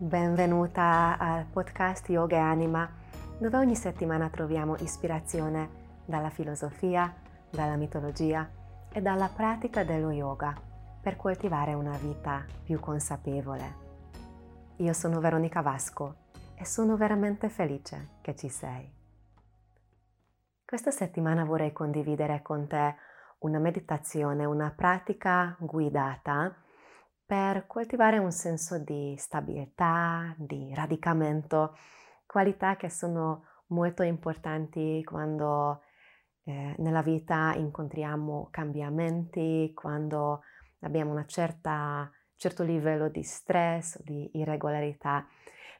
Benvenuta al podcast Yoga e Anima, dove ogni settimana troviamo ispirazione dalla filosofia, dalla mitologia e dalla pratica dello yoga per coltivare una vita più consapevole. Io sono Veronica Vasco e sono veramente felice che ci sei. Questa settimana vorrei condividere con te una meditazione, una pratica guidata per coltivare un senso di stabilità, di radicamento, qualità che sono molto importanti quando eh, nella vita incontriamo cambiamenti, quando abbiamo un certo livello di stress, di irregolarità.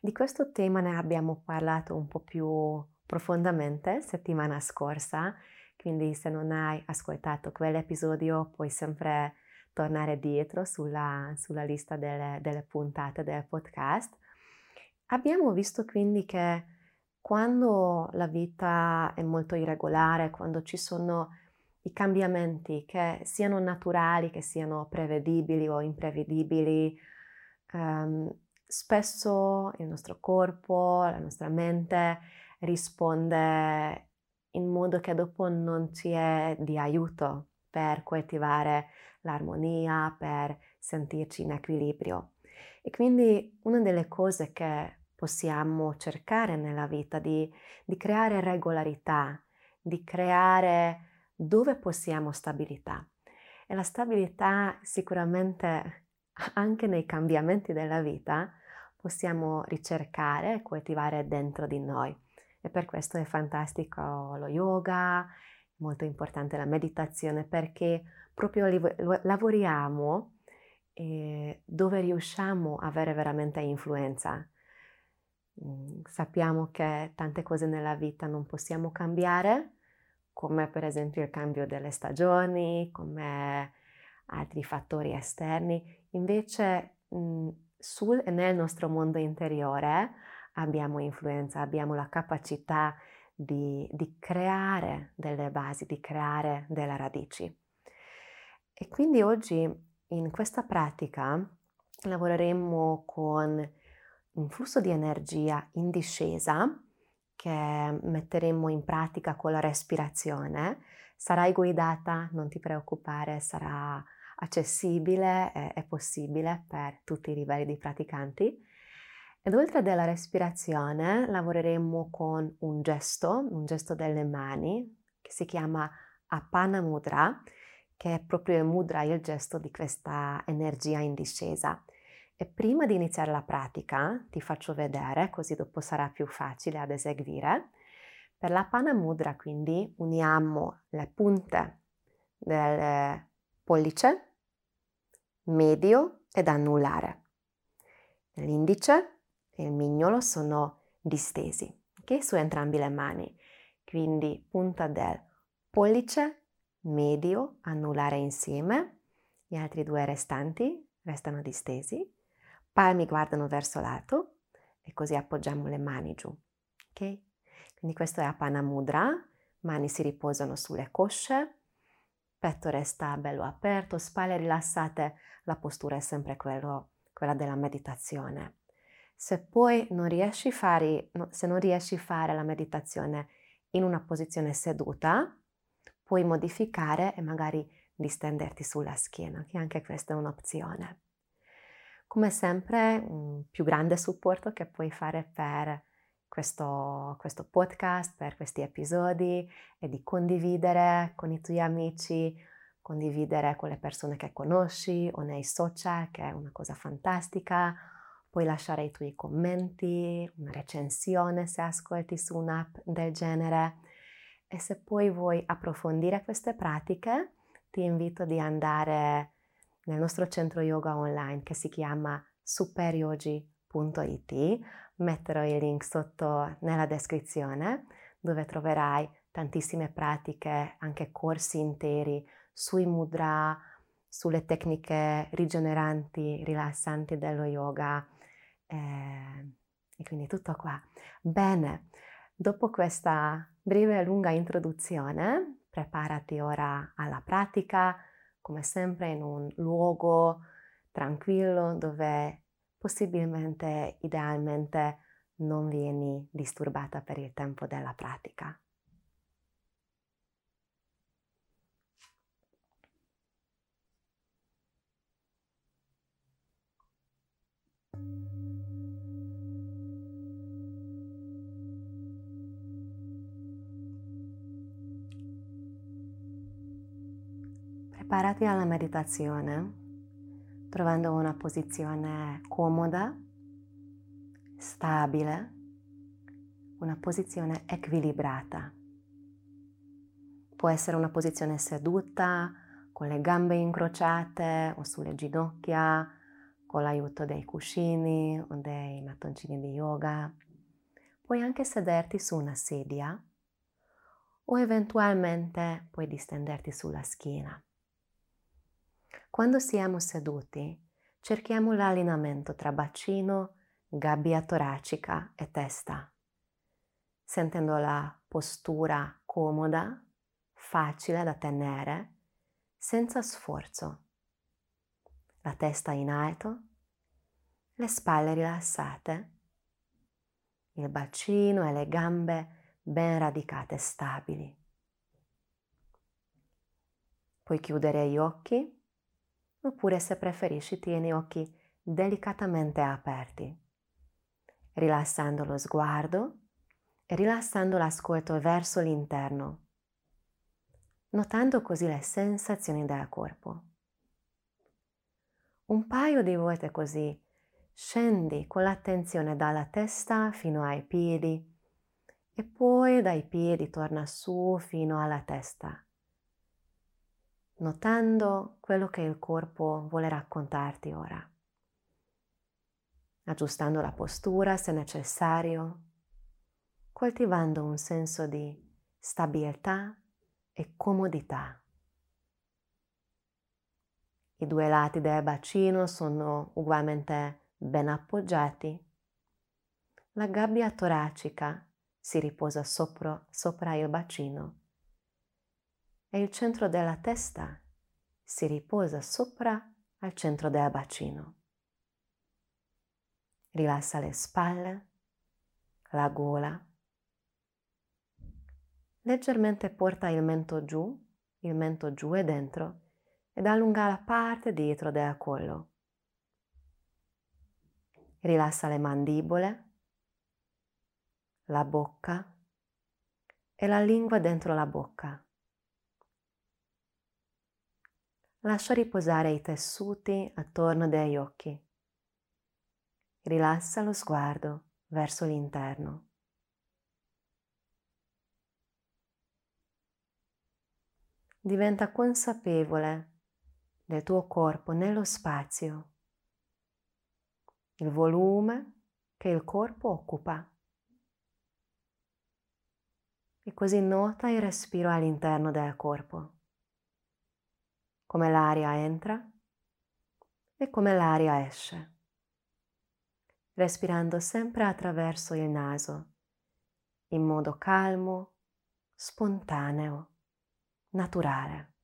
Di questo tema ne abbiamo parlato un po' più profondamente settimana scorsa, quindi se non hai ascoltato quell'episodio puoi sempre tornare dietro sulla, sulla lista delle, delle puntate del podcast. Abbiamo visto quindi che quando la vita è molto irregolare, quando ci sono i cambiamenti che siano naturali, che siano prevedibili o imprevedibili, um, spesso il nostro corpo, la nostra mente risponde in modo che dopo non ci è di aiuto per coltivare l'armonia, per sentirci in equilibrio. E quindi una delle cose che possiamo cercare nella vita di, di creare regolarità, di creare dove possiamo stabilità. E la stabilità sicuramente anche nei cambiamenti della vita possiamo ricercare e coltivare dentro di noi. E per questo è fantastico lo yoga, molto importante la meditazione perché proprio lavoriamo eh, dove riusciamo a avere veramente influenza. Mm, sappiamo che tante cose nella vita non possiamo cambiare, come per esempio il cambio delle stagioni, come altri fattori esterni. Invece mh, mm, sul e nel nostro mondo interiore abbiamo influenza, abbiamo la capacità di, di creare delle basi, di creare delle radici. E quindi oggi in questa pratica lavoreremo con un flusso di energia in discesa che metteremo in pratica con la respirazione. Sarai guidata, non ti preoccupare, sarà accessibile, è possibile per tutti i livelli di praticanti. Ed oltre alla respirazione lavoreremo con un gesto, un gesto delle mani che si chiama Apana Mudra, che è proprio il mudra, il gesto di questa energia in discesa. E prima di iniziare la pratica ti faccio vedere, così dopo sarà più facile ad eseguire. Per la Pana Mudra quindi uniamo le punte del pollice, medio ed annullare. L'indice e il mignolo sono distesi, ok? Su entrambi le mani. Quindi punta del pollice medio, annullare insieme, gli altri due restanti restano distesi, palmi guardano verso l'alto e così appoggiamo le mani giù. Ok? Quindi questo è Apana Mudra, mani si riposano sulle cosce, petto resta bello aperto, spalle rilassate, la postura è sempre quello, quella della meditazione. Se poi non riesci, fare, se non riesci a fare la meditazione in una posizione seduta, puoi modificare e magari distenderti sulla schiena, che anche questa è un'opzione. Come sempre, un più grande supporto che puoi fare per questo, questo podcast, per questi episodi, è di condividere con i tuoi amici, condividere con le persone che conosci o nei social, che è una cosa fantastica. Puoi lasciare i tuoi commenti, una recensione se ascolti su un'app del genere e se poi vuoi approfondire queste pratiche, ti invito ad andare nel nostro centro yoga online che si chiama superyogi.it. Metterò il link sotto nella descrizione dove troverai tantissime pratiche, anche corsi interi sui mudra, sulle tecniche rigeneranti, rilassanti dello yoga. Eh, e quindi tutto qua. Bene, dopo questa breve e lunga introduzione, preparati ora alla pratica, come sempre in un luogo tranquillo dove possibilmente, idealmente, non vieni disturbata per il tempo della pratica. Preparati alla meditazione, trovando una posizione comoda, stabile, una posizione equilibrata. Può essere una posizione seduta, con le gambe incrociate o sulle ginocchia, con l'aiuto dei cuscini o dei mattoncini di yoga. Puoi anche sederti su una sedia o eventualmente puoi distenderti sulla schiena. Quando siamo seduti, cerchiamo l'allineamento tra bacino, gabbia toracica e testa, sentendo la postura comoda, facile da tenere, senza sforzo. La testa in alto, le spalle rilassate, il bacino e le gambe ben radicate e stabili. Puoi chiudere gli occhi oppure se preferisci tieni occhi delicatamente aperti, rilassando lo sguardo e rilassando l'ascolto verso l'interno, notando così le sensazioni del corpo. Un paio di volte così scendi con l'attenzione dalla testa fino ai piedi e poi dai piedi torna su fino alla testa notando quello che il corpo vuole raccontarti ora, aggiustando la postura se necessario, coltivando un senso di stabilità e comodità. I due lati del bacino sono ugualmente ben appoggiati. La gabbia toracica si riposa sopra, sopra il bacino e il centro della testa si riposa sopra al centro del bacino. Rilassa le spalle, la gola. Leggermente porta il mento giù, il mento giù e dentro ed allunga la parte dietro del collo. Rilassa le mandibole, la bocca e la lingua dentro la bocca. Lascia riposare i tessuti attorno degli occhi. Rilassa lo sguardo verso l'interno. Diventa consapevole del tuo corpo nello spazio, il volume che il corpo occupa. E così nota il respiro all'interno del corpo come l'aria entra e come l'aria esce, respirando sempre attraverso il naso, in modo calmo, spontaneo, naturale.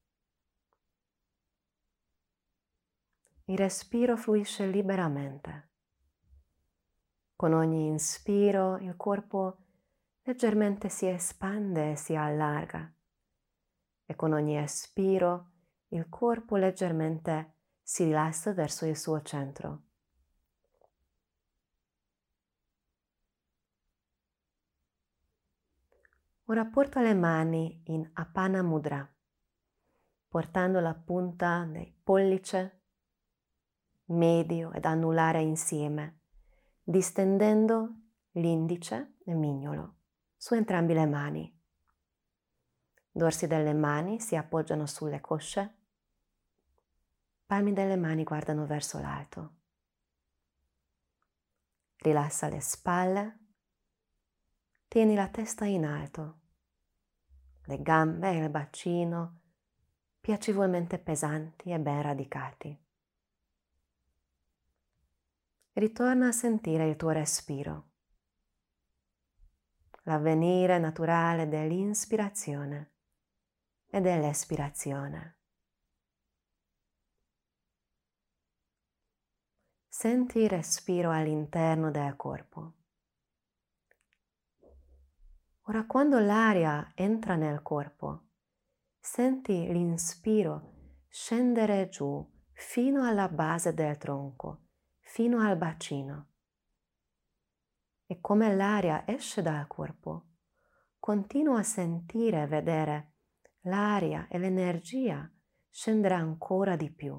Il respiro fluisce liberamente. Con ogni inspiro il corpo leggermente si espande e si allarga e con ogni espiro il corpo leggermente si rilassa verso il suo centro. Ora porta le mani in Apana Mudra, portando la punta del pollice, medio ed anulare insieme, distendendo l'indice e mignolo su entrambi le mani. Dorsi delle mani si appoggiano sulle cosce palmi delle mani guardano verso l'alto. Rilassa le spalle, tieni la testa in alto, le gambe e il bacino piacevolmente pesanti e ben radicati. Ritorna a sentire il tuo respiro, l'avvenire naturale dell'inspirazione e dell'espirazione. Senti il respiro all'interno del corpo. Ora quando l'aria entra nel corpo, senti l'inspiro scendere giù fino alla base del tronco, fino al bacino. E come l'aria esce dal corpo, continua a sentire e vedere l'aria e l'energia scendere ancora di più,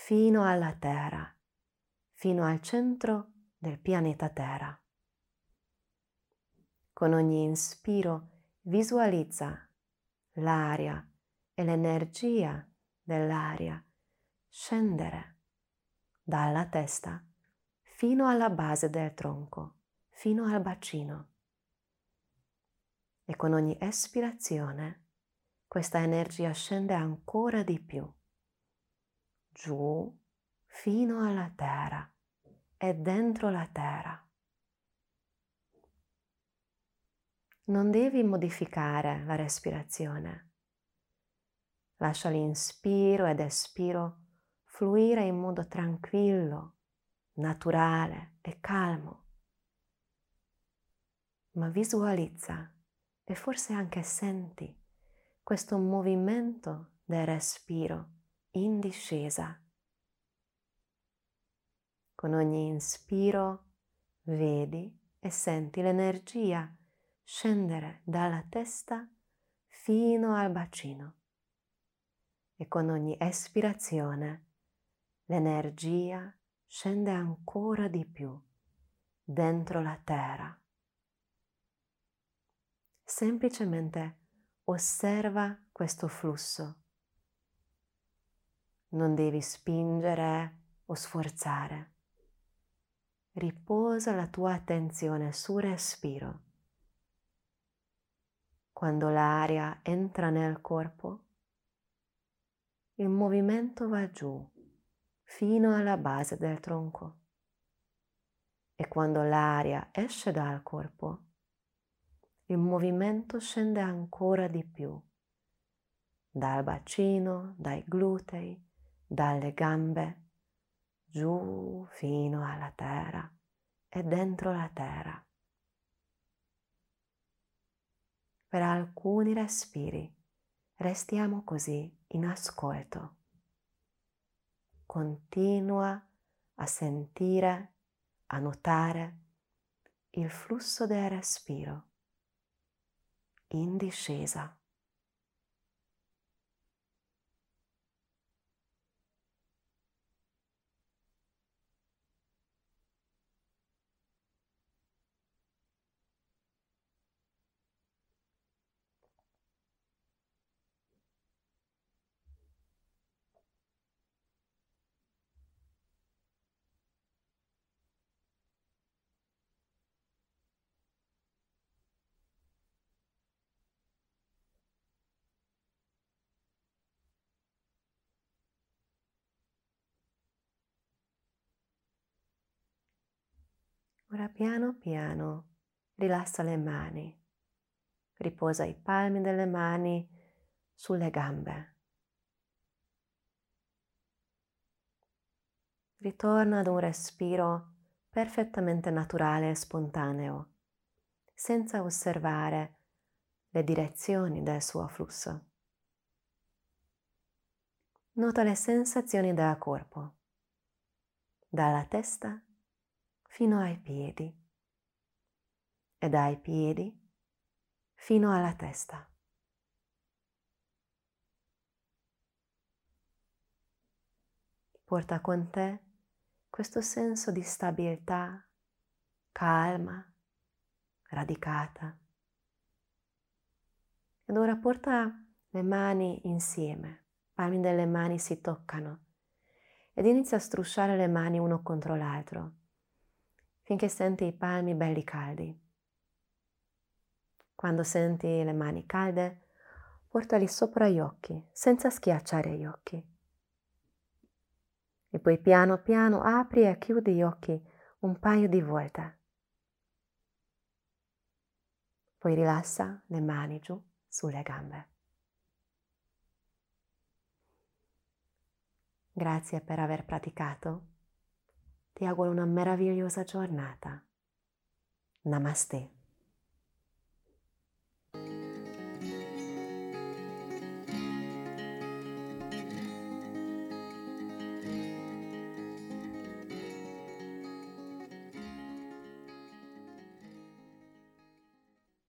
fino alla Terra, fino al centro del pianeta Terra. Con ogni inspiro visualizza l'aria e l'energia dell'aria scendere dalla testa fino alla base del tronco, fino al bacino e con ogni espirazione questa energia scende ancora di più, giù fino alla terra e dentro la terra. Non devi modificare la respirazione. Lascia l'inspiro ed espiro fluire in modo tranquillo, naturale e calmo. Ma visualizza e forse anche senti questo movimento del respiro in discesa. Con ogni inspiro vedi e senti l'energia scendere dalla testa fino al bacino e con ogni espirazione l'energia scende ancora di più dentro la terra semplicemente osserva questo flusso. Non devi spingere o sforzare. Riposa la tua attenzione sul respiro. Quando l'aria entra nel corpo, il movimento va giù fino alla base del tronco e quando l'aria esce dal corpo, il movimento scende ancora di più, dal bacino, dai glutei, dalle gambe, giù fino alla terra e dentro la terra. Per alcuni respiri restiamo così in ascolto. Continua a sentire, a notare il flusso del respiro in discesa. Ora piano piano rilassa le mani, riposa i palmi delle mani sulle gambe. Ritorna ad un respiro perfettamente naturale e spontaneo, senza osservare le direzioni del suo flusso. Nota le sensazioni del corpo, dalla testa fino ai piedi e dai piedi fino alla testa. Porta con te questo senso di stabilità, calma, radicata. Ed ora porta le mani insieme, palmi delle mani si toccano ed inizia a strusciare le mani uno contro l'altro finché senti i palmi belli caldi. Quando senti le mani calde, portali sopra gli occhi, senza schiacciare gli occhi. E poi piano piano apri e chiudi gli occhi un paio di volte. Poi rilassa le mani giù sulle gambe. Grazie per aver praticato Ti auguro una meravigliosa giornata. Namaste.